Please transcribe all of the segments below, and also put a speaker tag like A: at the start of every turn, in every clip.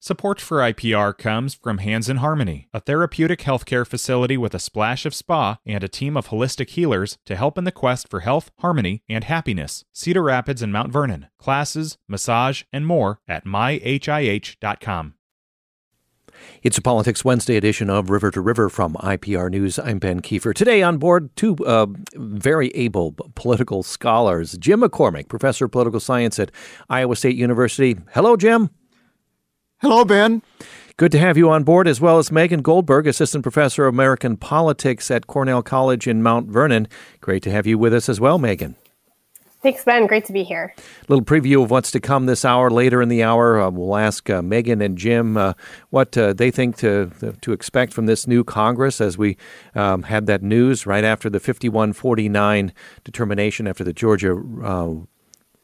A: Support for IPR comes from Hands in Harmony, a therapeutic healthcare facility with a splash of spa and a team of holistic healers to help in the quest for health, harmony, and happiness. Cedar Rapids and Mount Vernon. Classes, massage, and more at myhih.com.
B: It's a Politics Wednesday edition of River to River from IPR News. I'm Ben Kiefer. Today on board, two uh, very able political scholars. Jim McCormick, professor of political science at Iowa State University. Hello, Jim.
C: Hello, Ben.
B: Good to have you on board, as well as Megan Goldberg, Assistant Professor of American Politics at Cornell College in Mount Vernon. Great to have you with us as well, Megan.
D: Thanks, Ben. Great to be here.
B: A little preview of what's to come this hour. Later in the hour, uh, we'll ask uh, Megan and Jim uh, what uh, they think to to expect from this new Congress as we um, had that news right after the 51-49 determination after the Georgia uh,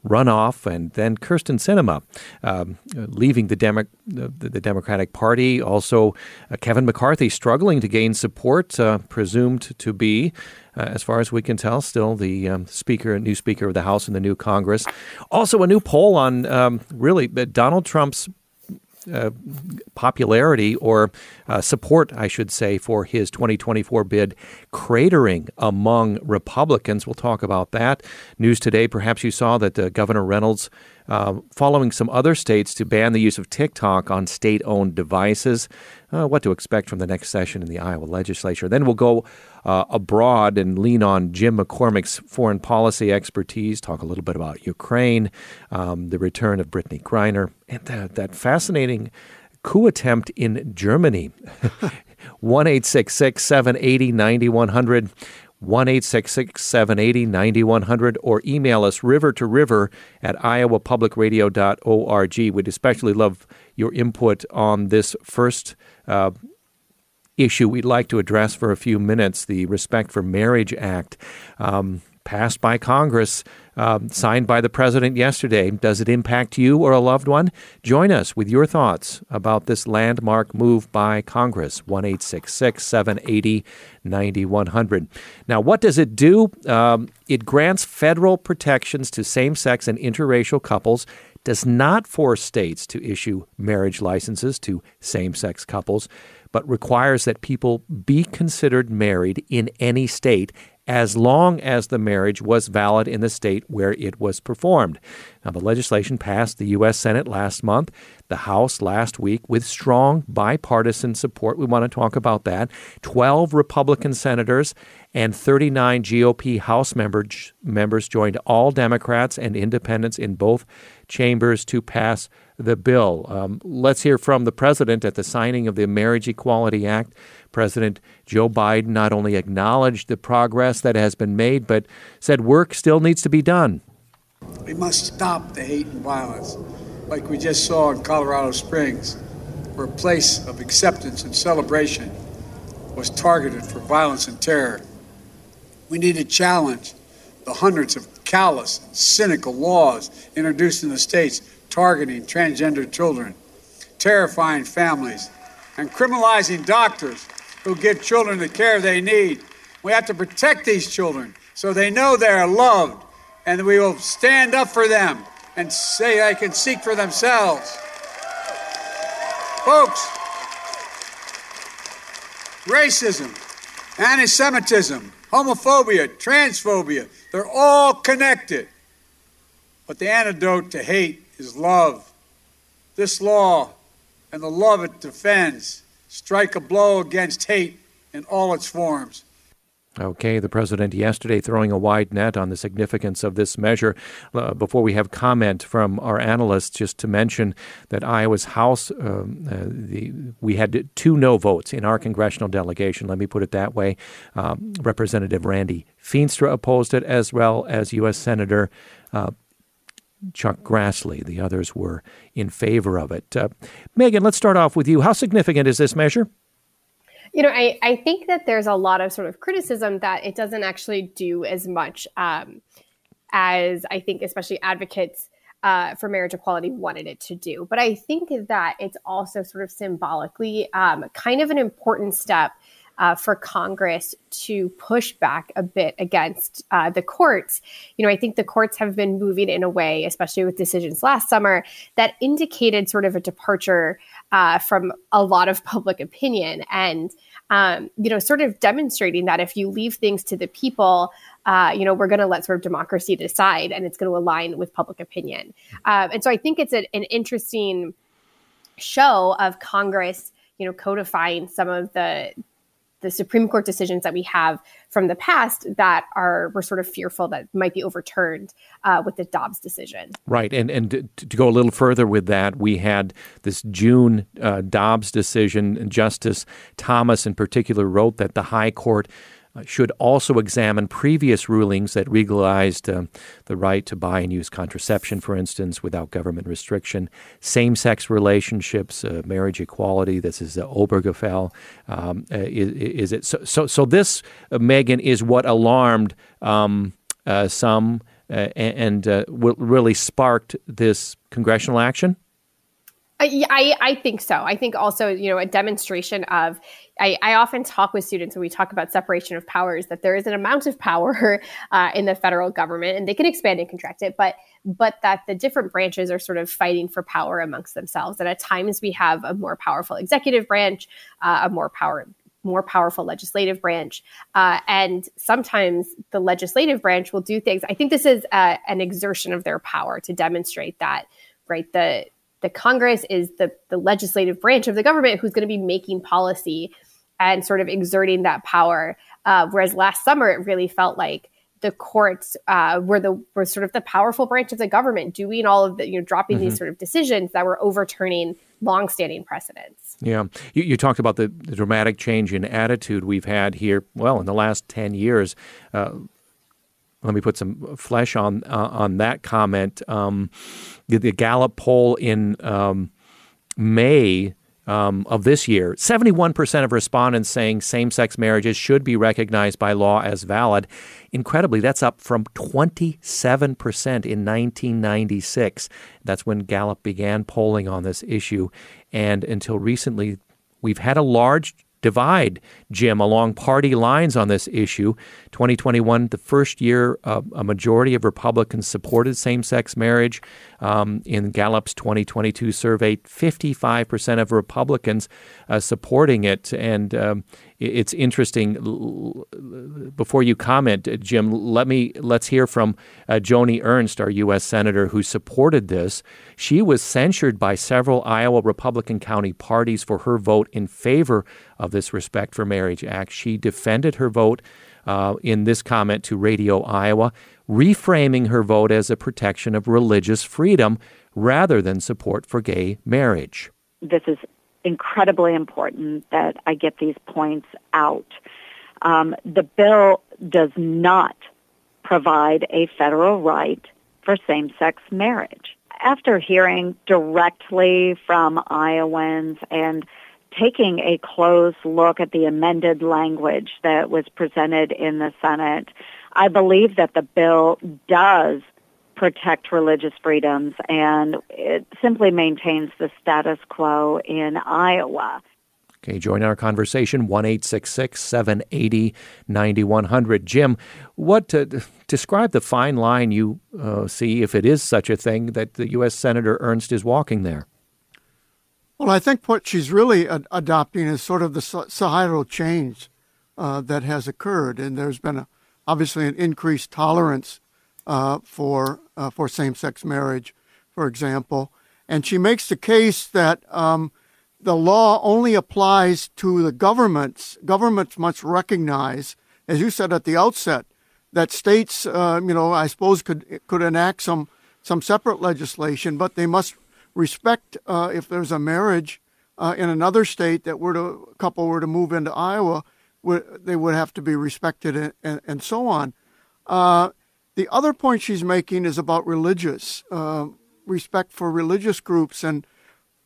B: runoff, and then Kyrsten Sinema um, leaving the, Demo- the, Democratic Party. Also, uh, Kevin McCarthy struggling to gain support, uh, presumed to be. Uh, as far as we can tell, still the um, speaker, new Speaker of the House in the new Congress. Also, a new poll on um, really uh, Donald Trump's uh, popularity or uh, support, I should say, for his 2024 bid cratering among Republicans. We'll talk about that. News today, perhaps you saw that uh, Governor Reynolds uh, following some other states to ban the use of TikTok on state owned devices. Uh, what to expect from the next session in the Iowa legislature. Then we'll go uh, abroad and lean on Jim McCormick's foreign policy expertise, talk a little bit about Ukraine, um, the return of Brittney Griner, and that, that fascinating coup attempt in Germany. 1 780 9100. 1 780 9100 or email us river to river at iowapublicradio.org. We'd especially love your input on this first uh, issue we'd like to address for a few minutes the Respect for Marriage Act. Um, passed by Congress, um, signed by the president yesterday. Does it impact you or a loved one? Join us with your thoughts about this landmark move by Congress. 1 780 9100. Now, what does it do? Um, it grants federal protections to same sex and interracial couples. Does not force states to issue marriage licenses to same sex couples, but requires that people be considered married in any state as long as the marriage was valid in the state where it was performed. Now, the legislation passed the U.S. Senate last month, the House last week, with strong bipartisan support. We want to talk about that. 12 Republican senators and 39 GOP House members, members joined all Democrats and independents in both chambers to pass the bill. Um, let's hear from the president at the signing of the Marriage Equality Act. President Joe Biden not only acknowledged the progress that has been made, but said work still needs to be done.
E: We must stop the hate and violence, like we just saw in Colorado Springs, where a place of acceptance and celebration was targeted for violence and terror. We need to challenge the hundreds of callous and cynical laws introduced in the states targeting transgender children, terrifying families, and criminalizing doctors who give children the care they need. We have to protect these children so they know they are loved and we will stand up for them and say they can seek for themselves. Folks, racism, anti Semitism, homophobia, transphobia, they're all connected. But the antidote to hate is love. This law and the love it defends strike a blow against hate in all its forms.
B: Okay, the president yesterday throwing a wide net on the significance of this measure. Uh, before we have comment from our analysts, just to mention that Iowa's House, um, uh, the, we had two no votes in our congressional delegation. Let me put it that way. Um, Representative Randy Feenstra opposed it, as well as U.S. Senator uh, Chuck Grassley. The others were in favor of it. Uh, Megan, let's start off with you. How significant is this measure?
D: You know, I, I think that there's a lot of sort of criticism that it doesn't actually do as much um, as I think, especially advocates uh, for marriage equality wanted it to do. But I think that it's also sort of symbolically um, kind of an important step uh, for Congress to push back a bit against uh, the courts. You know, I think the courts have been moving in a way, especially with decisions last summer, that indicated sort of a departure uh, from a lot of public opinion and um, you know, sort of demonstrating that if you leave things to the people, uh, you know, we're going to let sort of democracy decide and it's going to align with public opinion. Um, and so I think it's a, an interesting show of Congress, you know, codifying some of the the Supreme Court decisions that we have from the past that are we're sort of fearful that might be overturned uh, with the Dobbs decision.
B: Right, and and to, to, go a little further with that, we had this June uh, Dobbs decision. Justice Thomas, in particular, wrote that the High Court should also examine previous rulings that legalized uh, the right to buy and use contraception, for instance, without government restriction, same sex relationships, uh, marriage equality. This is the Obergefell. Um, uh, is, is, it so? So, so this, uh, Megan, is what alarmed um, some and really sparked this congressional action?
D: I, I, think so. I think also, you know, a demonstration of I, I, often talk with students when we talk about separation of powers that there is an amount of power uh, in the federal government and they can expand and contract it, but but that the different branches are sort of fighting for power amongst themselves. And at times we have a more powerful executive branch, uh, a more power more powerful legislative branch, uh, and sometimes the legislative branch will do things. I think this is uh, an exertion of their power to demonstrate that right the the Congress is the, the legislative branch of the government who's going to be making policy and sort of exerting that power. Uh, whereas last summer, it really felt like the courts uh, were the were sort of the powerful branch of the government doing all of the you know dropping mm-hmm. these sort of decisions that were overturning longstanding precedents.
B: Yeah, you, you talked about the, the, dramatic change in attitude we've had here. Well, in the last ten years, uh, let me put some flesh on uh, on that comment. Um, the, the, Gallup poll in um, May um, of this year, 71% of respondents saying same sex marriages should be recognized by law as valid. Incredibly, that's up from 27% in 1996. That's when Gallup began polling on this issue. And until recently, we've had a large divide, Jim, along party lines on this issue. 2021, the first year uh, a majority of Republicans supported same sex marriage. Um, in Gallup's 2022 survey, 55% of Republicans uh, supporting it. And um, it's interesting. Before you comment, Jim, let me let's hear from uh, Joni Ernst, our U.S. senator who supported this. She was censured by several Iowa Republican county parties for her vote in favor of this Respect for Marriage Act. She defended her vote uh, in this comment to Radio Iowa, reframing her vote as a protection of religious freedom rather than support for gay marriage.
F: This is incredibly important that I get these points out. Um, the bill does not provide a federal right for same-sex marriage. After hearing directly from Iowans and taking a close look at the amended language that was presented in the Senate, I believe that the bill does protect religious freedoms and it simply maintains the status quo in Iowa.
B: Okay, join our conversation 1 780 9100. Jim, what uh, describe the fine line you uh, see, if it is such a thing, that the U.S. Senator Ernst is walking there?
C: Well, I think what she's really ad- adopting is sort of the societal change uh, that has occurred, and there's been a, obviously an increased tolerance uh, for uh, for same-sex marriage, for example. And she makes the case that um, the law only applies to the governments. Governments must recognize, as you said at the outset, that states, uh, you know, I suppose could could enact some some separate legislation, but they must respect uh, if there's a marriage uh, in another state that were to a couple were to move into Iowa, they would have to be respected and, and, and so on. The other point she's making is about religious uh, respect for religious groups and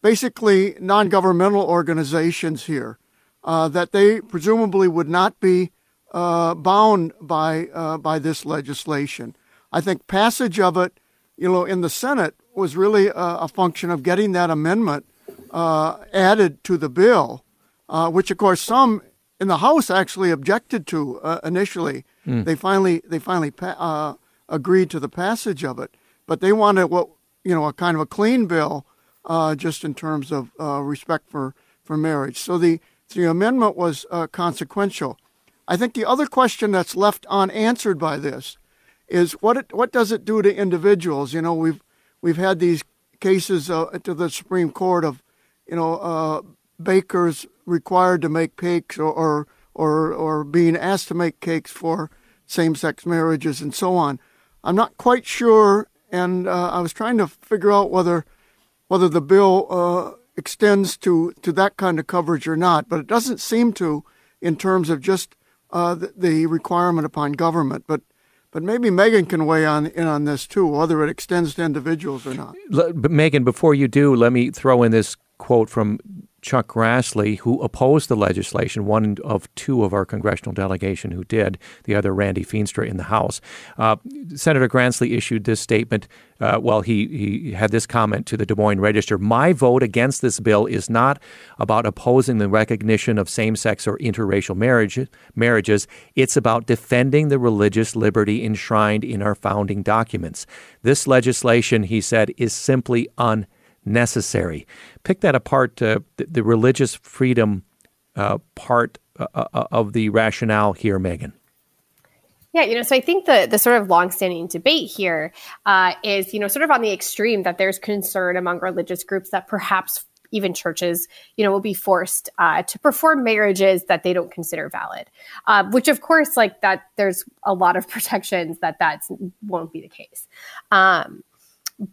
C: basically non-governmental organizations here uh, that they presumably would not be uh, bound by uh, by this legislation. I think passage of it, you know, in the Senate was really a, a function of getting that amendment uh, added to the bill, uh, which of course some and the House actually objected to uh, initially. Mm. They finally they finally pa- uh, agreed to the passage of it, but they wanted what you know a kind of a clean bill, uh, just in terms of uh, respect for for marriage. So the the amendment was uh, consequential. I think the other question that's left unanswered by this is what it, what does it do to individuals? You know, we've we've had these cases uh, to the Supreme Court of you know bakers required to make cakes or, or or being asked to make cakes for same-sex marriages and so on. I'm not quite sure, and uh, I was trying to figure out whether whether the bill uh, extends to to that kind of coverage or not. But it doesn't seem to, in terms of just uh, the, the, requirement upon government. But but maybe Megan can weigh on in on this too, whether it extends to individuals or not.
B: But Megan, before you do, let me throw in this quote from Chuck Grassley, who opposed the legislation, one of two of our congressional delegation who did, the other Randy Feenstra in the House. Uh, Senator Grassley issued this statement. Uh, well, he, he had this comment to the Des Moines Register My vote against this bill is not about opposing the recognition of same sex or interracial marriage, marriages. It's about defending the religious liberty enshrined in our founding documents. This legislation, he said, is simply unnecessary necessary. Pick that apart, uh, the, the, religious freedom uh, part uh, uh, of the rationale here, Megan.
D: Yeah, you know, so I think the the sort of longstanding debate here uh, is, you know, sort of on the extreme that there's concern among religious groups that perhaps even churches, you know, will be forced uh, to perform marriages that they don't consider valid. Uh, which, of course, like that, there's a lot of protections that that won't be the case. Um,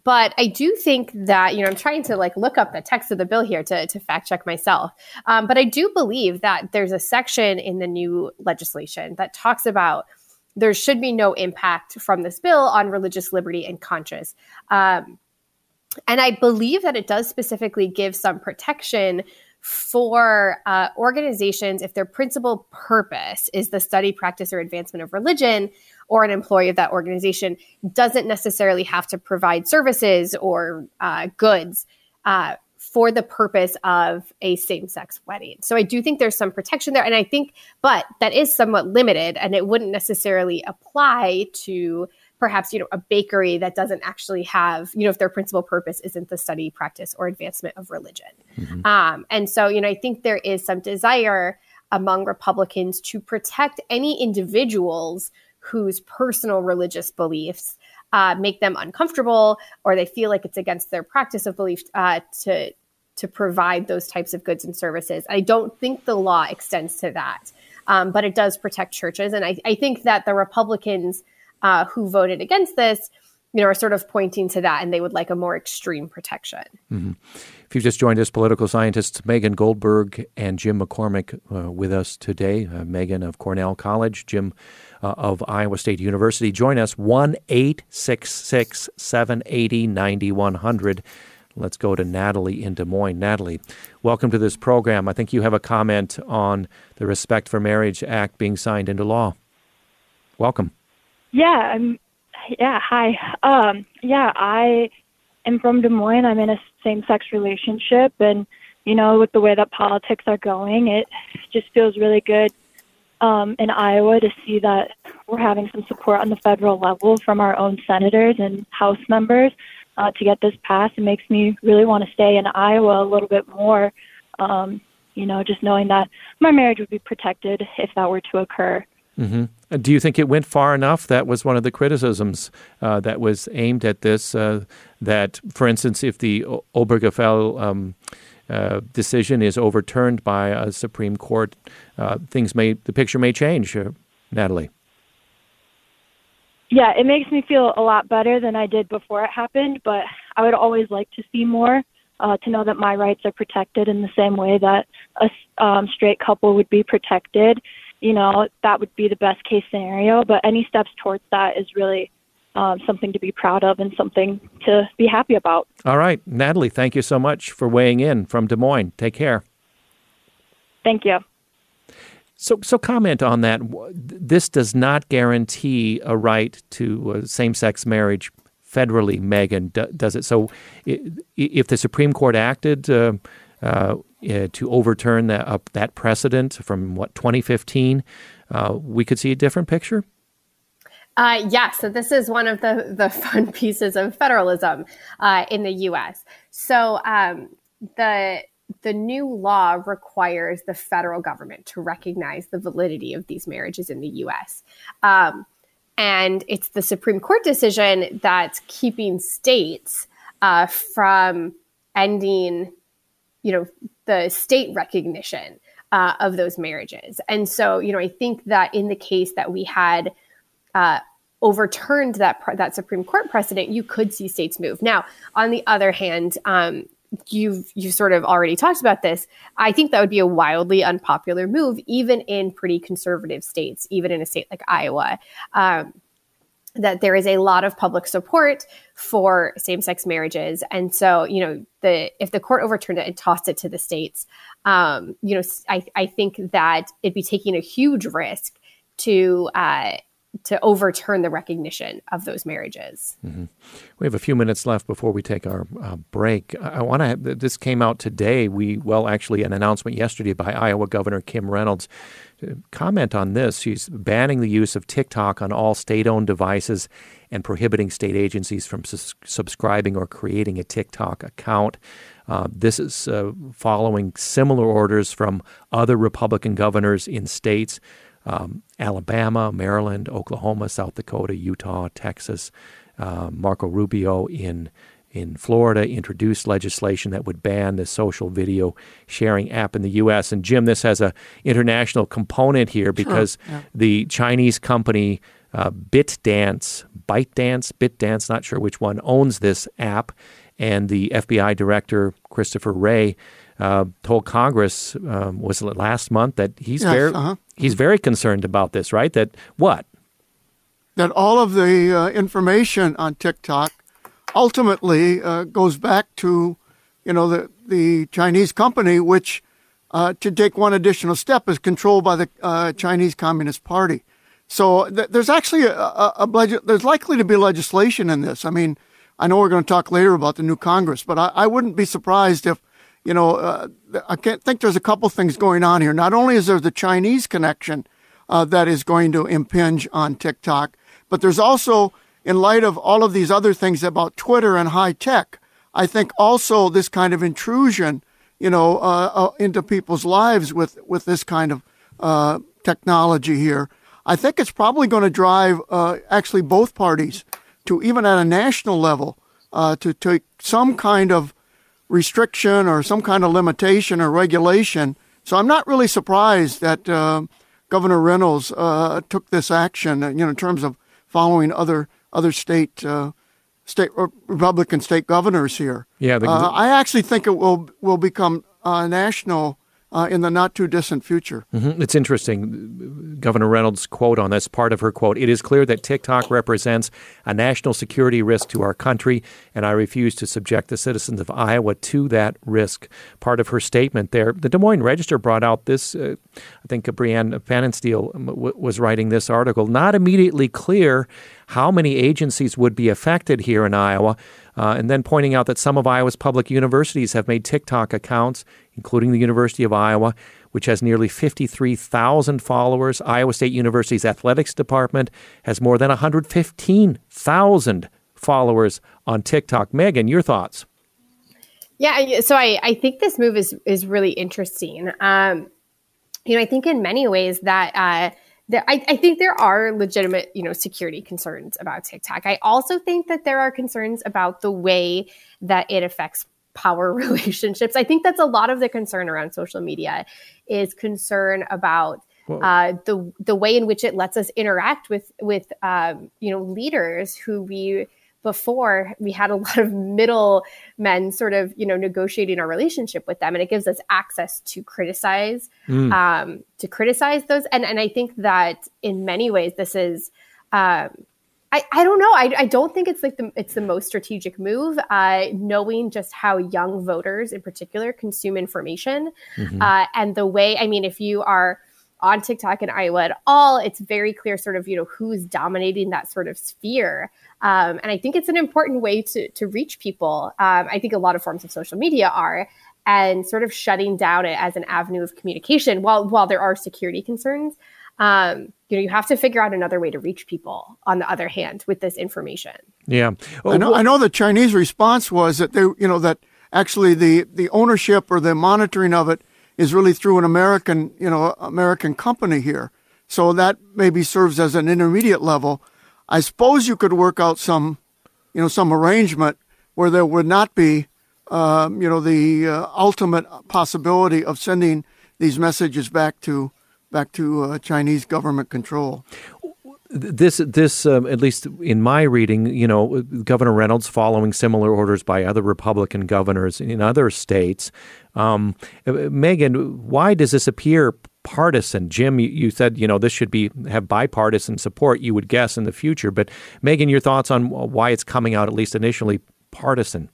D: but I do think that, you know, I'm trying to like look up the text of the bill here to, to fact check myself. Um, but I do believe that there's a section in the new legislation that talks about there should be no impact from this bill on religious liberty and conscience. Um, and I believe that it does specifically give some protection for uh, organizations if their principal purpose is the study, practice, or advancement of religion, or an employee of that organization doesn't necessarily have to provide services or uh, goods uh, for the purpose of a same sex wedding. So I do think there's some protection there. And I think, but that is somewhat limited and it wouldn't necessarily apply to perhaps you know a bakery that doesn't actually have you know if their principal purpose isn't the study practice or advancement of religion. Mm-hmm. um, and so you know i think there is some desire among republicans to protect any individuals whose personal religious beliefs uh, make them uncomfortable or they feel like it's against their practice of belief uh, to to provide those types of goods and services. I don't think the law extends to that um, but it does protect churches. And I, I think that the republicans uh, who voted against this, you know, are sort of pointing to that, and they would like a more extreme protection.
B: Mm-hmm. If you've just joined us, political scientists Megan Goldberg and Jim McCormick uh, with us today. Uh, Megan of Cornell College, Jim uh, of Iowa State University. Join us one eight six six seven eighty ninety one hundred. Let's go to Natalie in Des Moines. Natalie, welcome to this program. I think you have a comment on the Respect for Marriage Act being signed into law. Welcome.
G: Yeah, I'm. Yeah, hi. Um, yeah, I am from Des Moines. I'm in a same-sex relationship, and you know, with the way that politics are going, it just feels really good um, in Iowa to see that we're having some support on the federal level from our own senators and House members uh, to get this passed. It makes me really want to stay in Iowa a little bit more. Um, you know, just knowing that my marriage would be protected if that were to occur.
B: Mm-hmm. Uh, do you think it went far enough? That was one of the criticisms uh, that was aimed at this. Uh, that, for instance, if the Obergefell um, uh, decision is overturned by a Supreme Court, uh, things may the picture may change. Uh, Natalie.
G: Yeah, it makes me feel a lot better than I did before it happened. But I would always like to see more. to know that my rights are protected in the same way that a um, straight couple would be protected you know, that would be the best case scenario. But any steps towards that is really um, something to be proud of and something to be happy about.
B: All right. Natalie, thank you so much for weighing in from Des Moines. Take care.
G: Thank you.
B: So, so comment on that. This does not guarantee a right to uh, same-sex marriage federally, Megan, does it? So, if the Supreme Court acted uh, uh, uh, to overturn that uh, that precedent from what 2015, uh, we could see a different picture.
D: Uh, yeah, so this is one of the, the fun pieces of federalism uh, in the U.S. So um, the the new law requires the federal government to recognize the validity of these marriages in the U.S. Um, and it's the Supreme Court decision that's keeping states uh, from ending, you know, the state recognition uh, of those marriages. And so, you know, I think that in the case that we had uh, overturned that that Supreme Court precedent, you could see states move. Now, on the other hand, um, you've you've sort of already talked about this. I think that would be a wildly unpopular move, even in pretty conservative states, even in a state like Iowa. Um, that there is a lot of public support for same-sex marriages, and so you know the if the court overturned it and tossed it to the states, um, you know I, I think that it'd be taking a huge risk to uh, to overturn the recognition of those marriages.
B: Mm-hmm. We have a few minutes left before we take our uh, break. I, want to. This came out today. We well, actually, an announcement yesterday by Iowa Governor Kim Reynolds. Comment on this. She's banning the use of TikTok on all state-owned devices and prohibiting state agencies from sus- subscribing or creating a TikTok account. Uh, this is uh, following similar orders from other Republican governors in states um, Alabama, Maryland, Oklahoma, South Dakota, Utah, Texas. Uh, Marco Rubio in in Florida introduced legislation that would ban the social video sharing app in the U.S. And Jim, this has a international component here because sure, yeah. the Chinese company uh, BitDance, ByteDance, BitDance, not sure which one owns this app, and the FBI director Christopher Wray uh, told Congress um, was it last month that he's yes, very uh-huh. He's very concerned about this, right? That what?
C: That all of the uh, information on TikTok ultimately uh, goes back to, you know, the the Chinese company, which uh, to take one additional step is controlled by the uh, Chinese Communist Party. So th- there's actually a, a, a, there's likely to be legislation in this. I mean, I know we're going to talk later about the new Congress, but I, I wouldn't be surprised if you know, uh, I can't think there's a couple things going on here. Not only is there the Chinese connection uh, that is going to impinge on TikTok, but there's also, in light of all of these other things about Twitter and high tech, I think also this kind of intrusion, you know, uh, uh into people's lives with with this kind of uh, technology here. I think it's probably going to drive uh, actually both parties to even at a national level to take some kind of restriction or some kind of limitation or regulation. So I'm not really surprised that uh, Governor Reynolds uh, took this action. You know, in terms of following other other state uh, state Republican state governors here.
B: Yeah,
C: the, uh, I actually think it will will become a national uh, in the not too distant future.
B: Mm-hmm. It's interesting. Governor Reynolds' quote on this part of her quote It is clear that TikTok represents a national security risk to our country, and I refuse to subject the citizens of Iowa to that risk. Part of her statement there. The Des Moines Register brought out this, uh, I think Brianne Pfannenstiel w- was writing this article, not immediately clear how many agencies would be affected here in Iowa uh, and then pointing out that some of Iowa's public universities have made TikTok accounts, including the University of Iowa, which has nearly 53,000 followers. Iowa State University's athletics department has more than 115,000 followers on TikTok. Megan, your thoughts?
D: Yeah, so I, I think this move is is really interesting. Um, you know, I think in many ways that uh, I, I, think there are legitimate, you know, security concerns about TikTok. I also think that there are concerns about the way that it affects power relationships. I think that's a lot of the concern around social media is concern about uh, the the way in which it lets us interact with with um, you know leaders who we before we had a lot of middle men sort of you know negotiating our relationship with them and it gives us access to criticize mm. um, to criticize those and and i think that in many ways this is um, I, I don't know. I, I don't think it's like the it's the most strategic move. Uh, knowing just how young voters, in particular, consume information, mm-hmm. uh, and the way. I mean, if you are on TikTok in Iowa at all, it's very clear, sort of, you know, who's dominating that sort of sphere. Um, and I think it's an important way to, to reach people. Um, I think a lot of forms of social media are. and sort of shutting down it as an avenue of communication while while there are security concerns um, you know you have to figure out another way to reach people on the other hand with this information.
B: Yeah.
C: Well, I, know, I know the chinese response was that they you know that actually the the ownership or the monitoring of it is really through an american you know american company here. So that maybe serves as an intermediate level. I suppose you could work out some you know some arrangement where there would not be um, you know, the uh, ultimate possibility of sending these messages back to back to uh, Chinese government control.
B: This, this, um, at least in my reading, you know, Governor Reynolds following similar orders by other Republican governors in other states. Um, Megan, why does this appear partisan? Jim, you, you said you know this should be have bipartisan support. You would guess in the future, but Megan, your thoughts on why it's coming out at least initially partisan?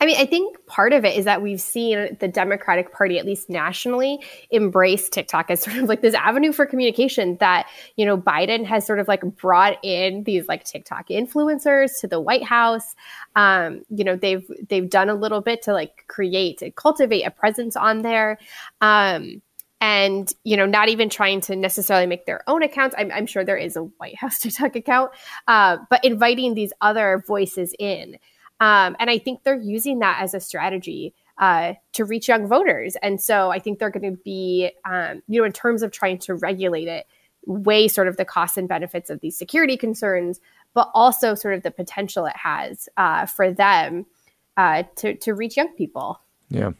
D: I mean, I think part of it is that we've seen the Democratic Party, at least nationally, embrace TikTok as sort of like this avenue for communication that, you know, Biden has sort of like brought in these like TikTok influencers to the White House. Um, you know, they've they've done a little bit to like create and cultivate a presence on there. Um, and you know not even trying to necessarily make their own accounts i'm, I'm sure there is a white house tiktok account uh, but inviting these other voices in um, and I think they're using that as a strategy uh, to reach young voters. And so I think they're going to be, um, you know, in terms of trying to regulate it, weigh sort of the costs and benefits of these security concerns, but also sort of the potential it has uh, for them uh, to, to reach young people.
B: Yeah.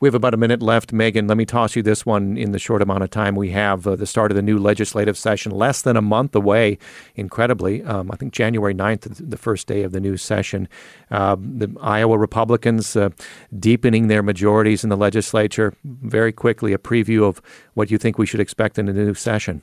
B: We have about a minute left. Megan, let me toss you this one in the short amount of time we have. Uh, the start of the new legislative session, less than a month away, incredibly. Um, I think January 9th, the first day of the new session. Uh, the Iowa Republicans uh, deepening their majorities in the legislature. Very quickly, a preview of what you think we should expect in the new session.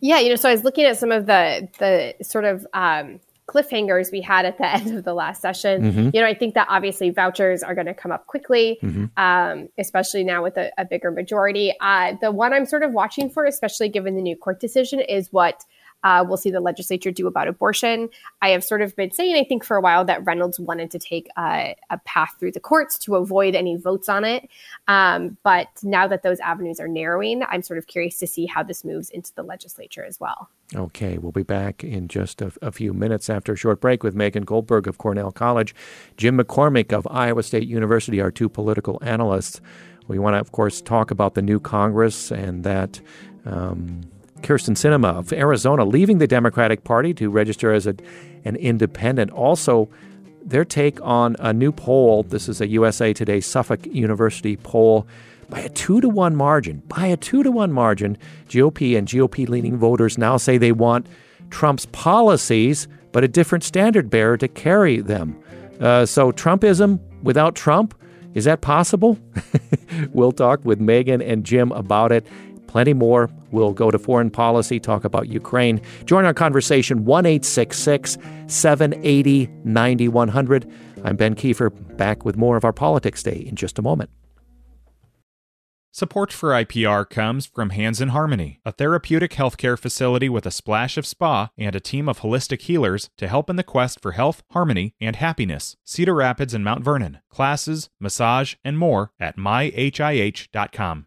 D: Yeah, you know, so I was looking at some of the the sort of um, cliffhangers we had at the end of the last session. Mm-hmm. You know, I think that obviously vouchers are going to come up quickly, mm-hmm. um, especially now with a, a bigger majority. Uh, the one I'm sort of watching for, especially given the new court decision, is what uh, we'll see the legislature do about abortion. I have sort of been saying, I think, for a while that Reynolds wanted to take a, a path through the courts to avoid any votes on it. Um, but now that those avenues are narrowing, I'm sort of curious to see how this moves into the legislature as well.
B: Okay, we'll be back in just a, a, few minutes after a short break with Megan Goldberg of Cornell College, Jim McCormick of Iowa State University, our two political analysts. We want to, of course, talk about the new Congress and that. Um, Kyrsten Sinema of Arizona leaving the Democratic Party to register as a, an independent. Also, their take on a new poll. This is a USA Today Suffolk University poll. By a two to one margin, by a two to one margin, GOP and GOP leaning voters now say they want Trump's policies, but a different standard bearer to carry them. Uh, so, Trumpism without Trump, is that possible? we'll talk with Megan and Jim about it. Plenty more. We'll go to foreign policy, talk about Ukraine. Join our conversation 1 780 9100. I'm Ben Kiefer, back with more of our Politics Day in just a moment.
A: Support for IPR comes from Hands in Harmony, a therapeutic healthcare facility with a splash of spa and a team of holistic healers to help in the quest for health, harmony, and happiness. Cedar Rapids and Mount Vernon. Classes, massage, and more at myhih.com.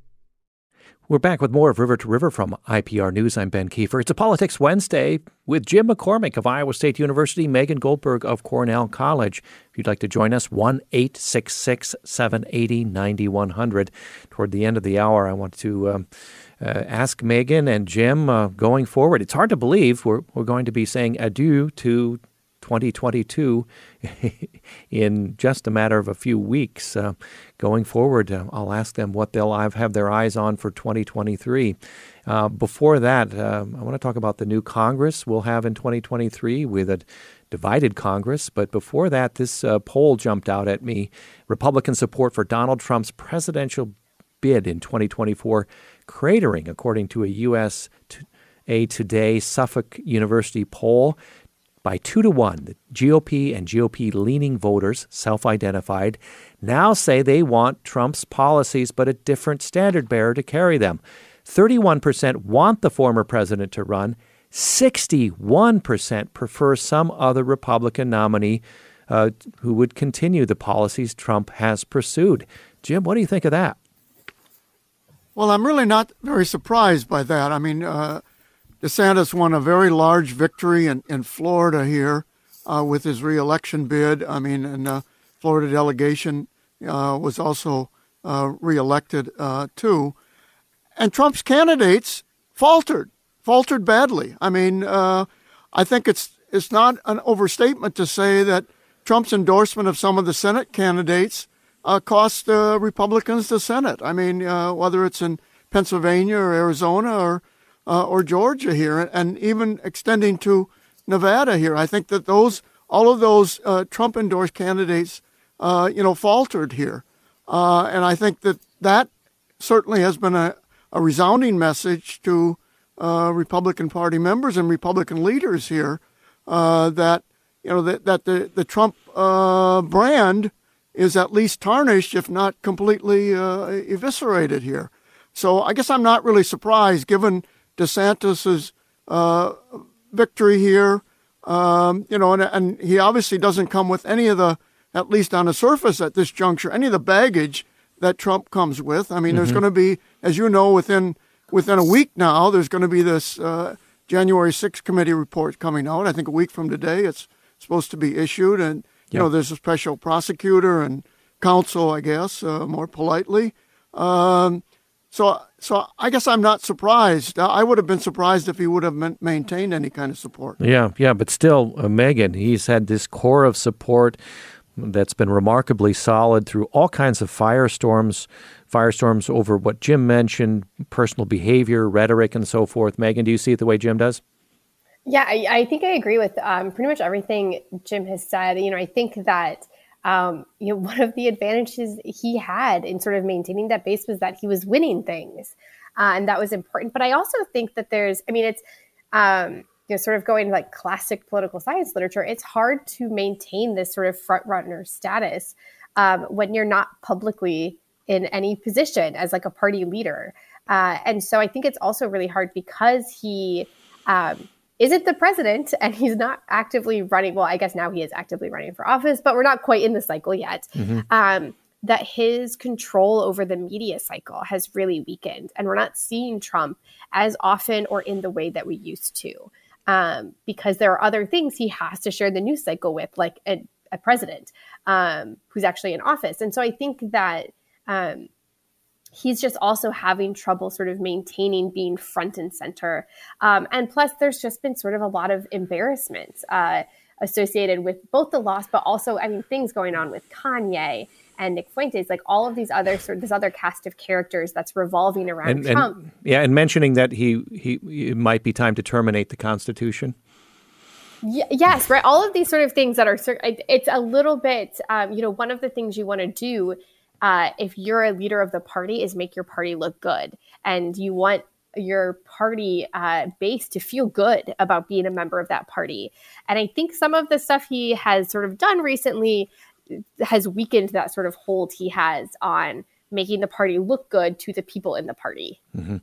B: We're back with more of River to River from IPR News. I'm Ben Kiefer. It's a Politics Wednesday with Jim McCormick of Iowa State University, Megan Goldberg of Cornell College. If you'd like to join us, 1 866 780 9100. Toward the end of the hour, I want to um, uh, ask Megan and Jim uh, going forward. It's hard to believe we're, we're going to be saying adieu to 2022 in just a matter of a few weeks. Uh, going forward, uh, I'll ask them what they'll have their eyes on for 2023. Uh, before that, uh, I want to talk about the new Congress we'll have in 2023 with a divided Congress. But before that, this uh, poll jumped out at me Republican support for Donald Trump's presidential bid in 2024 cratering, according to a U.S. Today Suffolk University poll. By two to one. The GOP and GOP leaning voters, self identified, now say they want Trump's policies, but a different standard bearer to carry them. 31% want the former president to run. 61% prefer some other Republican nominee uh, who would continue the policies Trump has pursued. Jim, what do you think of that?
C: Well, I'm really not very surprised by that. I mean, uh, DeSantis won a very large victory in, in Florida here uh, with his reelection bid. I mean, and the Florida delegation uh, was also uh, reelected uh, too. And Trump's candidates faltered, faltered badly. I mean, uh, I think it's it's not an overstatement to say that Trump's endorsement of some of the Senate candidates uh, cost uh, Republicans the Senate. I mean, uh, whether it's in Pennsylvania or Arizona or uh, or Georgia here, and even extending to Nevada here. I think that those all of those uh, Trump endorsed candidates, uh, you know, faltered here, and I think that that certainly has been a, a resounding message to Republican Party members and Republican leaders here that you know that that the the Trump brand is at least tarnished, if not completely uh, eviscerated here. So I guess I'm not really surprised, given DeSantis's uh, victory here. Um, you know, and, and he obviously doesn't come with any of the, at least on the surface at this juncture, any of the baggage that Trump comes with. I mean, mm-hmm. there's going to be, as you know, within within a week now, there's going to be this uh, January 6th committee report coming out. I think a week from today, it's supposed to be issued, and you know, there's a special prosecutor and counsel, I guess, uh, more politely. Um, so, so I guess I'm not surprised. I would have been surprised if he would have maintained any kind of support.
B: Yeah, yeah, but still, uh, Megan, he's had this core of support that's been remarkably solid through all kinds of firestorms, firestorms over what Jim mentioned, personal behavior, rhetoric, and so forth. Megan, do you see it the way Jim does?
D: Yeah, I, I think I agree with um, pretty much everything Jim has said. You know, I think that um, you know one of the advantages he had in sort of maintaining that base was that he was winning things, uh, and that was important. But I also think that there's, I mean, it's um, you know, sort of going like classic political science literature. It's hard to maintain this sort of front runner status um, when you're not publicly in any position as like a party leader. Uh, and so I think it's also really hard because he um, isn't the president and he's not actively running. Well, I guess now he is actively running for office, but we're not quite in the cycle yet. Mm-hmm. Um, that his control over the media cycle has really weakened. And we're not seeing Trump as often or in the way that we used to. Um, because there are other things he has to share the news cycle with, like a, a president um, who's actually in office. And so I think that um, he's just also having trouble sort of maintaining being front and center. Um, and plus, there's just been sort of a lot of embarrassment uh, associated with both the loss, but also, I mean, things going on with Kanye and Nick Fuentes, like all of these other sort of this other cast of characters that's revolving around
B: and,
D: Trump.
B: And, yeah, and mentioning that he he it might be time to terminate the Constitution.
D: Y- yes, right. All of these sort of things that are it's a little bit, um, you know, one of the things you want to do uh, if you're a leader of the party, is make your party look good. And you want your party uh, base to feel good about being a member of that party. And I think some of the stuff he has sort of done recently has weakened that sort of hold he has on making the party look good to the people in the party.
C: Mm-hmm.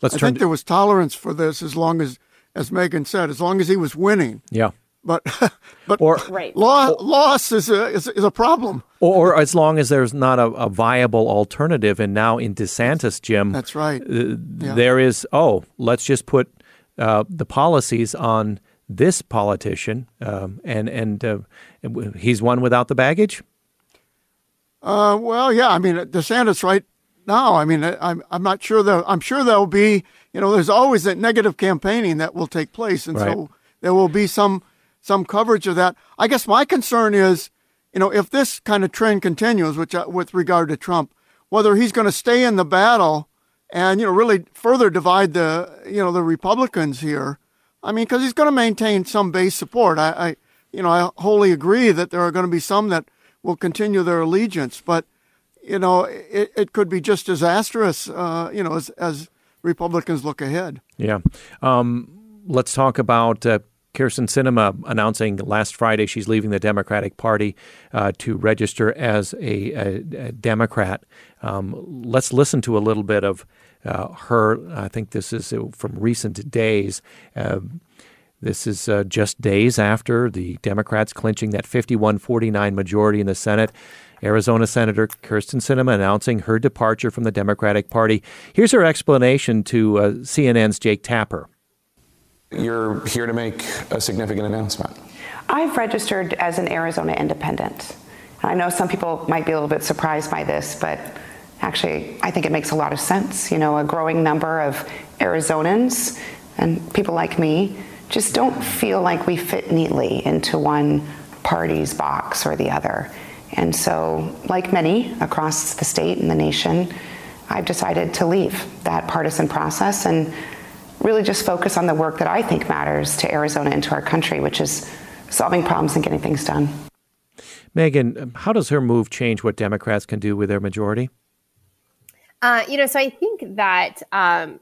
C: Let's I think to- there was tolerance for this as long as, as Megan said, as long as he was winning.
B: Yeah
C: but but or, right. law, loss is a, is, is a problem.
B: Or, or, as long as there's not a, a, viable alternative, and now in DeSantis, Jim,
C: that's right. Uh,
B: yeah. There is oh, let's just put uh, the policies on this politician, um, and and uh, he's one without the baggage.
C: Uh, well, yeah. I mean, DeSantis right now. I mean, I'm I'm not sure that I'm sure there'll be. You know, there's always that negative campaigning that will take place, and right. so there will be some some coverage of that. I guess my concern is, you know, if this kind of trend continues, which uh, with regard to Trump, whether he's going to stay in the battle and you know really further divide the you know the Republicans here. I mean, because he's going to maintain some base support. I, I, you know, I wholly agree that there are going to be some that will continue their allegiance, but you know, it, it could be just disastrous. Uh, you know, as, as Republicans look ahead.
B: Yeah. Um, let's talk about uh, Kyrsten Sinema announcing last Friday she's leaving the Democratic Party uh, to register as a, a, a Democrat. Um, let's listen to a little bit of uh, her. I think this is uh, from recent days. Uh, this is uh, just days after the Democrats clinching that 51 49 majority in the Senate. Arizona Senator Kyrsten Sinema announcing her departure from the Democratic Party. Here's her explanation to uh, CNN's Jake Tapper.
H: You're here to make a significant announcement.
I: I've registered as an Arizona independent. I know some people might be a little bit surprised by this, but actually, I think it makes a lot of sense. You know, a growing number of Arizonans and people like me just don't feel like we fit neatly into one party's box or the other. And so, like many across the state and the nation, I've decided to leave that partisan process and really just focus on the work that I think matters to Arizona and to our country, which is solving problems and getting things done.
B: Megan, how does her move change what Democrats can do with their majority?
D: Uh, you know, so I think that um,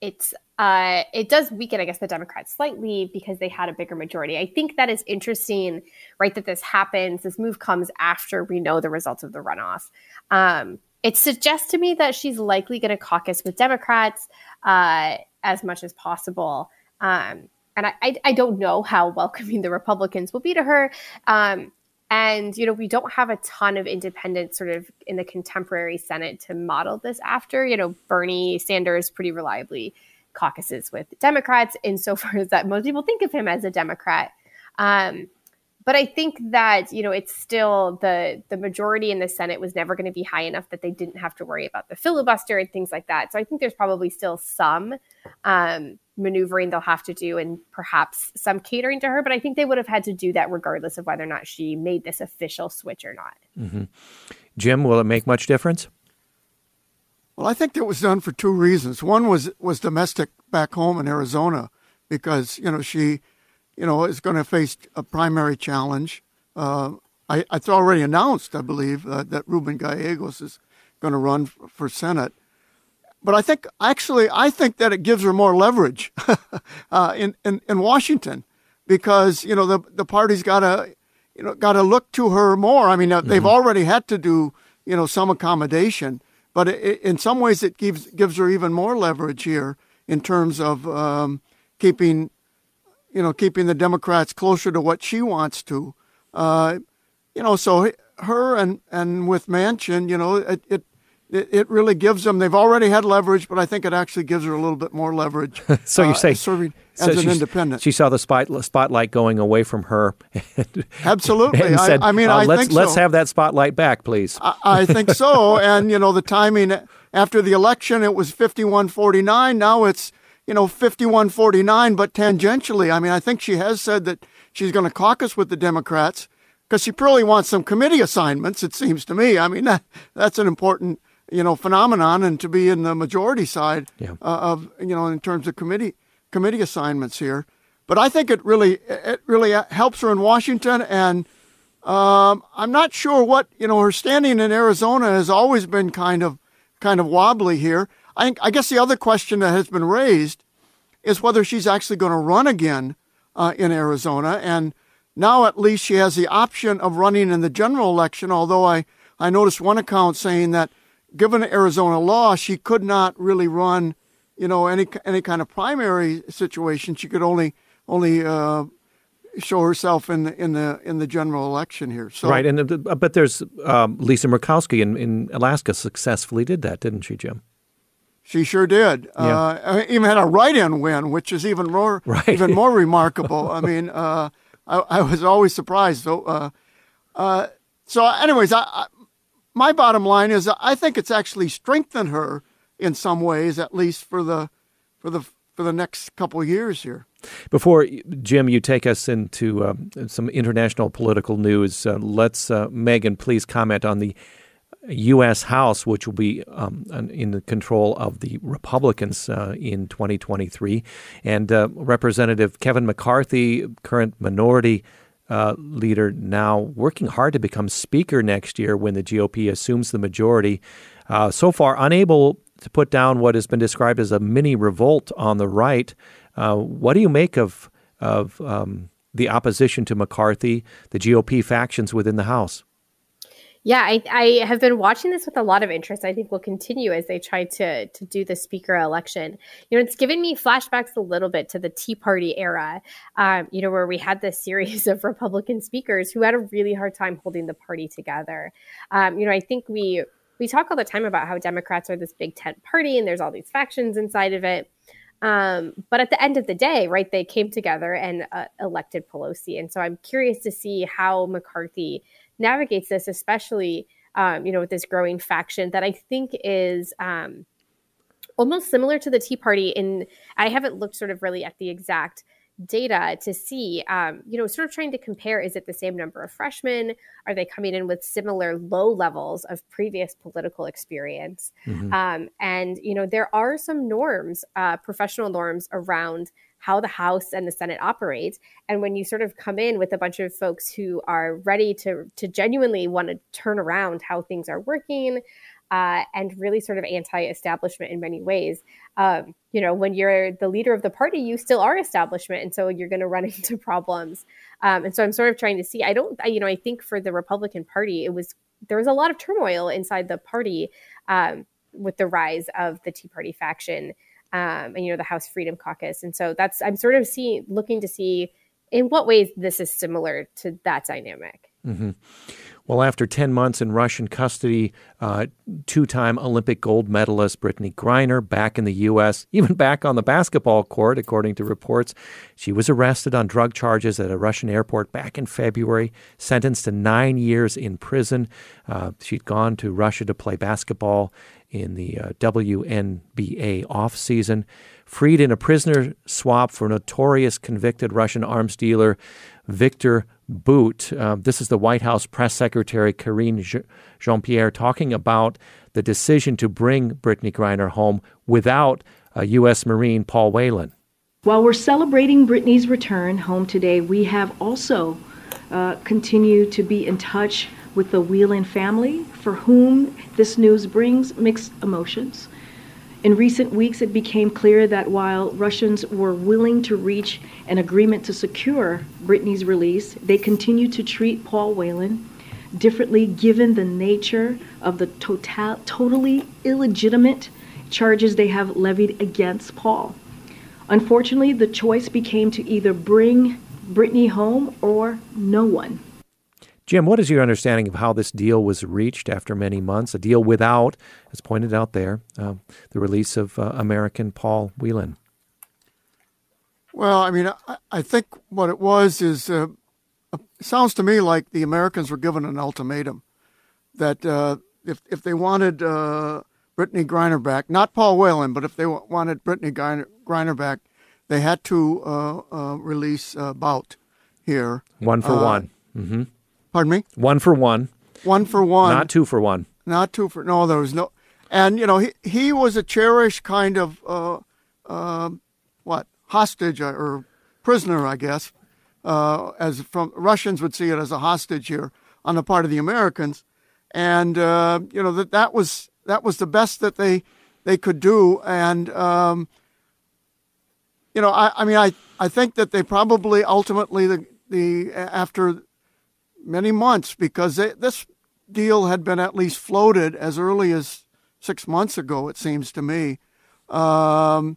D: it's uh, it does weaken, I guess, the Democrats slightly because they had a bigger majority. I think that is interesting, right? That this happens. This move comes after we know the results of the runoff. Um, it suggests to me that she's likely going to caucus with Democrats uh, as much as possible. Um, and I, I, I, don't know how welcoming the Republicans will be to her. Um, and, you know, we don't have a ton of independents sort of in the contemporary Senate to model this after. You know, Bernie Sanders pretty reliably caucuses with Democrats insofar as that most people think of him as a Democrat. Um, but I think that you know it's still the the majority in the Senate was never going to be high enough that they didn't have to worry about the filibuster and things like that. So I think there's probably still some um, maneuvering they'll have to do and perhaps some catering to her. But I think they would have had to do that regardless of whether or not she made this official switch or not.
B: Mm-hmm. Jim, will it make much difference?
C: Well, I think that was done for two reasons. One was was domestic back home in Arizona, because you know she, you know, is going to face a primary challenge. Uh, I, it's already announced, I believe, uh, that Ruben Gallegos is going to run f- for Senate. But I think actually, I think that it gives her more leverage uh, in, in in Washington, because you know the the party's got to you know got to look to her more. I mean, uh, mm-hmm. they've already had to do you know some accommodation but it, in some ways, it gives gives her even more leverage here in terms of um, keeping, you know, keeping the Democrats closer to what she wants to. Uh, you know, so her and and with Manchin, you know, it, it it, it really gives them. They've already had leverage, but I think it actually gives her a little bit more leverage.
B: so you uh, say
C: serving so as an independent.
B: She saw the spot, spotlight going away from her.
C: Absolutely.
B: And said,
C: I, I mean,
B: uh,
C: I
B: let's
C: think
B: let's have that spotlight back, please.
C: I, I think so. and you know, the timing after the election, it was fifty-one forty-nine. Now it's you know fifty-one forty-nine, but tangentially. I mean, I think she has said that she's going to caucus with the Democrats because she probably wants some committee assignments. It seems to me. I mean, that, that's an important you know phenomenon and to be in the majority side yeah. uh, of you know in terms of committee committee assignments here. But I think it really it really helps her in Washington and um, I'm not sure what you know her standing in Arizona has always been kind of kind of wobbly here. I think I guess the other question that has been raised is whether she's actually going to run again uh, in Arizona. And now at least she has the option of running in the general election although I I noticed one account saying that given Arizona law, she could not really run, you know, any any kind of primary situation. She could only only uh, show herself in the in the in the general election here.
B: So, right, and uh, but there's um, Lisa Murkowski in, in Alaska successfully did that, didn't she, Jim?
C: She sure did. Yeah. Uh, even had a write-in win, which is even more right. even more remarkable. I mean, uh, I, I, was always surprised. So, uh, uh, so anyways, I, my bottom line is I think it's actually strengthened her in some ways, at least for the for the for the next couple years here.
B: Before Jim, you take us into uh, some international political news. Uh, let's uh, Megan, please comment on the U.S. House, which will be um, in the control of the Republicans uh, in 2023, and uh, Representative Kevin McCarthy, current minority uh, leader now working hard to become Speaker next year when the GOP assumes the majority. Uh, so far, unable to put down what has been described as a mini revolt on the right. Uh, what do you make of of um, the opposition to McCarthy, the GOP factions within the House.
D: Yeah, I, I have been watching this with a lot of interest. I think will continue as they try to to do the speaker election. You know, it's given me flashbacks a little bit to the Tea Party era. Um, you know, where we had this series of Republican speakers who had a really hard time holding the party together. Um, you know, I think we we talk all the time about how Democrats are this big tent party and there's all these factions inside of it. Um, but at the end of the day, right, they came together and uh, elected Pelosi. And so I'm curious to see how McCarthy navigates this, especially um, you know with this growing faction that I think is um, almost similar to the Tea Party. In I haven't looked sort of really at the exact data to see, um, you know, sort of trying to compare is it the same number of freshmen? Are they coming in with similar low levels of previous political experience? Mm-hmm. Um, and, you know, there are some norms, uh, professional norms around how the House and the Senate operate. And when you sort of come in with a bunch of folks who are ready to to genuinely want to turn around how things are working, uh, and really sort of anti-establishment in many ways. Um, you know, when you're the leader of the party, you still are establishment, and so you're going to run into problems. Um, and so I'm sort of trying to see. I don't, you know, I think for the Republican Party, it was there was a lot of turmoil inside the party um, with the rise of the Tea Party faction um, and you know the House Freedom Caucus. And so that's I'm sort of seeing looking to see in what ways this is similar to that dynamic.
B: Mm-hmm. Well, after 10 months in Russian custody, uh, two time Olympic gold medalist Brittney Griner back in the U.S., even back on the basketball court, according to reports. She was arrested on drug charges at a Russian airport back in February, sentenced to nine years in prison. Uh, she'd gone to Russia to play basketball in the uh, WNBA offseason, freed in a prisoner swap for notorious convicted Russian arms dealer Victor Bout. Uh, this is the White House press secretary Karine Jean Pierre talking about the decision to bring Brittney Griner home without U.S. Marine Paul Whelan.
J: While we're celebrating Brittney's return home today, we have also uh, continued to be in touch with the Whelan family, for whom this news brings mixed emotions. In recent weeks, it became clear that while Russians were willing to reach an agreement to secure Brittney's release, they continue to treat Paul Whelan differently given the nature of the total, totally illegitimate charges they have levied against Paul. Unfortunately, the choice became to either bring Brittney home or no one.
B: Jim, what is your understanding of how this deal was reached after many months? A deal without, as pointed out there, uh, the release of uh, American Paul Whelan.
C: Well, I mean, I, I think what it was is uh, it sounds to me like the Americans were given an ultimatum that uh, if if they wanted uh, Brittney Griner back, not Paul Whelan, but if they wanted Brittney Griner, Griner back, they had to uh, release Bout here.
B: One for one. Mm-hmm.
C: Pardon me?
B: One for one.
C: One for one.
B: Not two for one.
C: Not two for no. There was no, and you know he he was a cherished kind of uh, uh, what hostage or prisoner, I guess, uh, as from Russians would see it as a hostage here on the part of the Americans, and uh, you know that that was that was the best that they they could do, and um, you know I I mean I I think that they probably ultimately the the after many months because they, this deal had been at least floated as early as six months ago, it seems to me. Um,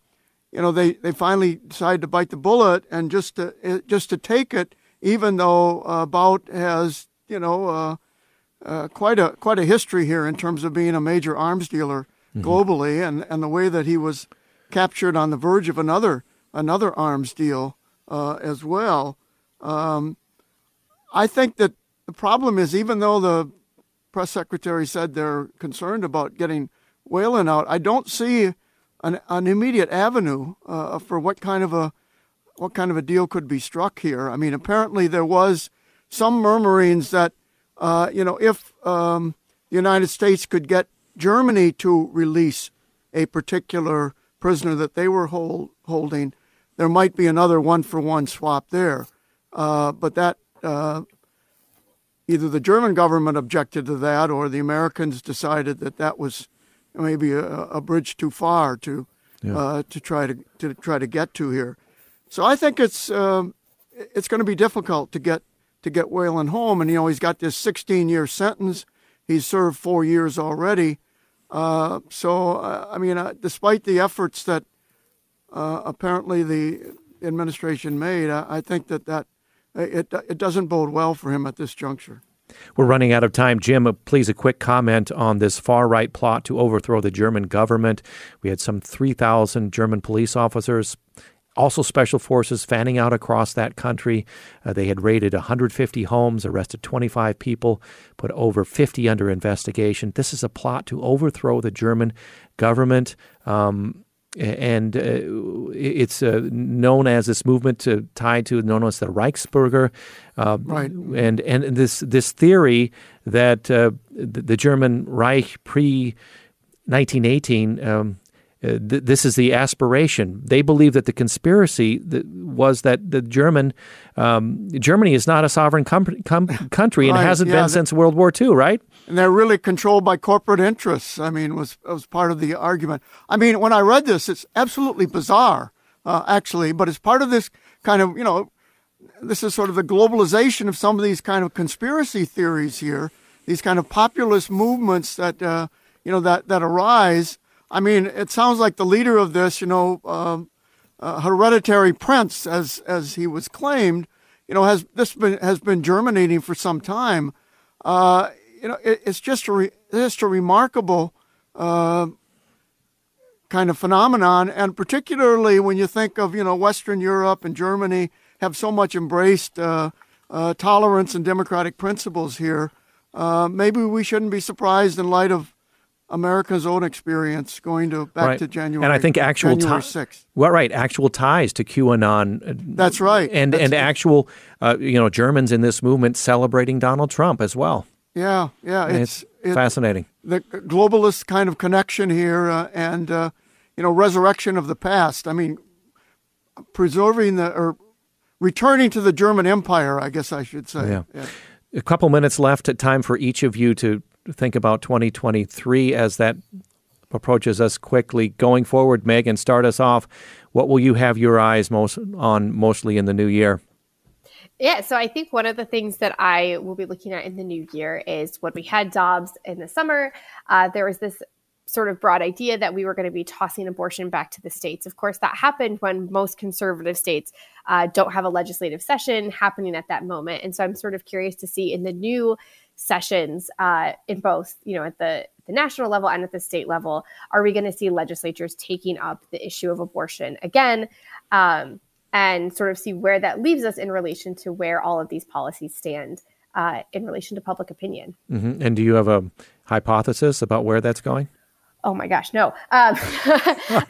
C: you know, they, they finally decided to bite the bullet and just to, eh, just to take it, even though uh, Bout has, you know, uh, uh, quite a quite a history here in terms of being a major arms dealer mm-hmm. globally, and, and the way that he was captured on the verge of another another arms deal uh, as well. Um, I think that the problem is, even though the press secretary said they're concerned about getting Whelan out, I don't see an, an immediate avenue uh, for what kind of a what kind of a deal could be struck here. I mean, apparently there was some murmurings that uh, you know if um, the United States could get Germany to release a particular prisoner that they were hold, holding, there might be another one for one swap there. Uh, but that uh, either the German government objected to that or the Americans decided that that was maybe a, a bridge too far to yeah. uh, to try to to try to get to here. So I think it's um, it's going to be difficult to get to get Whelan home. And you know, he's got this 16 year sentence. He's served four years already. Uh, so uh, I mean, uh, despite the efforts that uh, apparently the administration made, I, I think that that it it doesn't bode well for him at this juncture.
B: We're running out of time. Jim, please a quick comment on this far right plot to overthrow the German government. We had some 3,000 German police officers, also special forces fanning out across that country. Uh, they had raided 150 homes, arrested 25 people, put over 50 under investigation. This is a plot to overthrow the German government. Um, and uh, it's uh, known as this movement to, tied to known as the Reichsbürger, uh,
C: right?
B: And and this this theory that uh, the, the, German Reich pre 1918. Um, uh, th- this is the aspiration. They believe that the conspiracy that was that the German um, Germany is not a sovereign com- com- country and
C: right,
B: hasn't
C: yeah,
B: been since World War II, right?
C: And they're really controlled by corporate interests. I mean, was was part of the argument. I mean, when I read this, it's absolutely bizarre, uh, actually, but it's part of this kind of you know, this is sort of the globalization of some of these kind of conspiracy theories here, these kind of populist movements that uh, you know that that arise. I mean, it sounds like the leader of this, you know, um, uh, hereditary prince, as as he was claimed, you know, has this been has been germinating for some time. You know, it, it's just a re, just a remarkable uh, kind of phenomenon, and particularly when you think of you know Western Europe and Germany have so much embraced uh, uh, tolerance and democratic principles here. Uh, maybe we shouldn't be surprised in light of America's own experience going to back
B: right.
C: to January.
B: And I think actual
C: January
B: ti-
C: 6th.
B: Well, right, actual ties to QAnon.
C: That's right.
B: And
C: That's
B: and
C: it.
B: actual, uh, you know, Germans in this movement celebrating Donald Trump as well.
C: Yeah, yeah,
B: it's,
C: it-
B: fascinating.
C: the globalist kind of connection here uh, and uh, you know resurrection of the past. I mean, preserving the or returning to the German Empire. I guess I should say.
B: Yeah. A couple minutes left. Time for each of you to think about 2023 as that approaches us quickly. Going forward, Megan, start us off. What will you have your eyes most on mostly in the new year?
D: Yeah, so I think one of the things that I will be looking at in the new year is when we had Dobbs in the summer, uh, there was this sort of broad idea that we were going to be tossing abortion back to the states. Of course, that happened when most conservative states uh, don't have a legislative session happening at that moment. And so I'm sort of curious to see in the new sessions uh, in both, you know, at the the national level and at the state level, are we going to see legislatures taking up the issue of abortion again? Um, and sort of see where that leaves us in relation to where all of these policies stand uh, in relation to public opinion.
B: Mm-hmm. And do you have a hypothesis about where that's going?
D: Oh my gosh, no, um,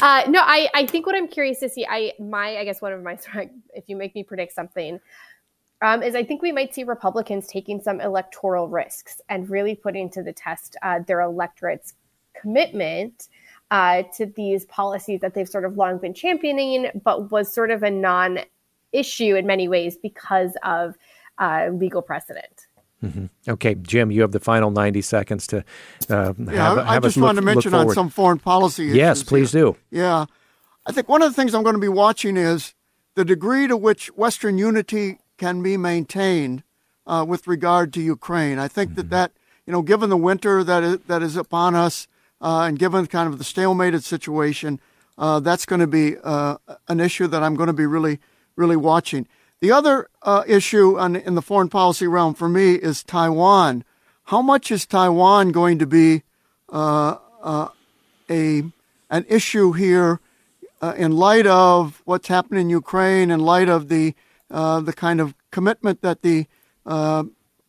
D: uh, no. I, I think what I'm curious to see, I my I guess one of my if you make me predict something, um, is I think we might see Republicans taking some electoral risks and really putting to the test uh, their electorate's commitment uh, to these policies that they've sort of long been championing, but was sort of a non issue in many ways because of uh, legal precedent.
B: hmm Okay, Jim, you have the final 90 seconds to uh,
C: Yeah,
B: have,
C: I, I
B: have us
C: just
B: look,
C: wanted to mention on some foreign policy issues.
B: Yes, please do.
C: Yeah. I think one of the things I'm going to be watching is the degree to which Western unity can be maintained uh, with regard to Ukraine. I think that that, you know, given the winter that is, that is upon us uh, and given kind of the stalemated situation, uh, that's going to be uh, an issue that I'm going to be really, really watching. The other uh, issue on, in the foreign policy realm for me is Taiwan. How much is Taiwan going to be uh, uh, a an issue here in light of what's happened in Ukraine, in light of the the kind of commitment that the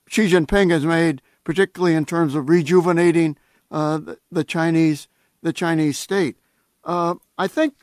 C: Xi Jinping has made, particularly in terms of rejuvenating the, the Chinese the Chinese state. Uh, I think,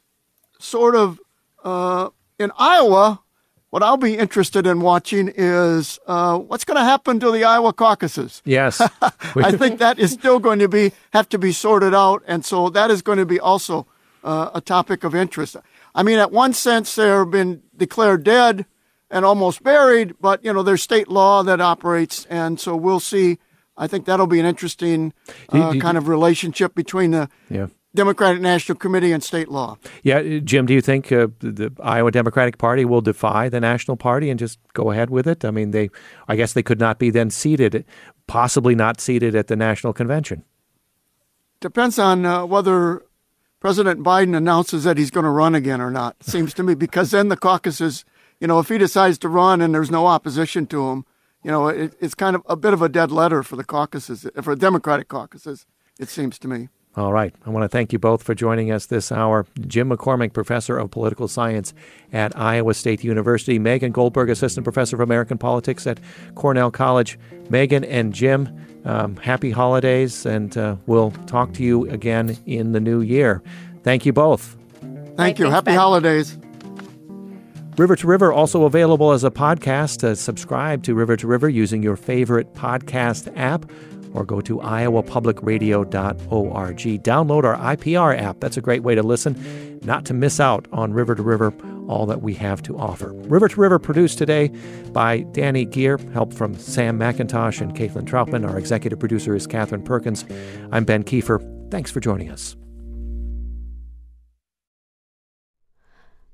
C: sort of, uh, in Iowa, what I'll be interested in watching is uh, what's going to happen to the Iowa caucuses.
B: Yes.
C: I think that is still going to be have to be sorted out, and so that is going to be also uh, a topic of interest. I mean, at one sense, they've been declared dead and almost buried, but you know, there's state law that operates, and so we'll see. I think that'll be an interesting uh, kind of relationship between the
B: Yeah.
C: Democratic National Committee and state law.
B: Yeah, uh, Jim, do you think uh, the, the, Iowa Democratic Party will defy the National Party and just go ahead with it? I mean, they, I guess they could not be then seated, possibly not seated at the national convention.
C: Depends on uh, whether President Biden announces that he's going to run again or not. Seems to me because then the caucuses, you know, if he decides to run and there's no opposition to him, you know, it, it's kind of a bit of a dead letter for the caucuses, for Democratic caucuses. It seems to me.
B: All right. I want to thank you both for joining us this hour. Jim McCormick, professor of political science at Iowa State University. Megan Goldberg, assistant professor of American politics at Cornell College. Megan and Jim, um, happy holidays, and uh, we'll talk to you again in the new year. Thank you both.
C: Thank you. Happy ben. holidays.
B: River to River also available as a podcast. To subscribe to River to River using your favorite podcast app or go to iowapublicradio.org. Download our IPR app. That's a great way to listen, not to miss out on River to River, all that we have to offer. River to River produced today by Danny Gear, help from Sam McIntosh and Caitlin Troutman. Our executive producer is Catherine Perkins. I'm Ben Kiefer. Thanks for joining us.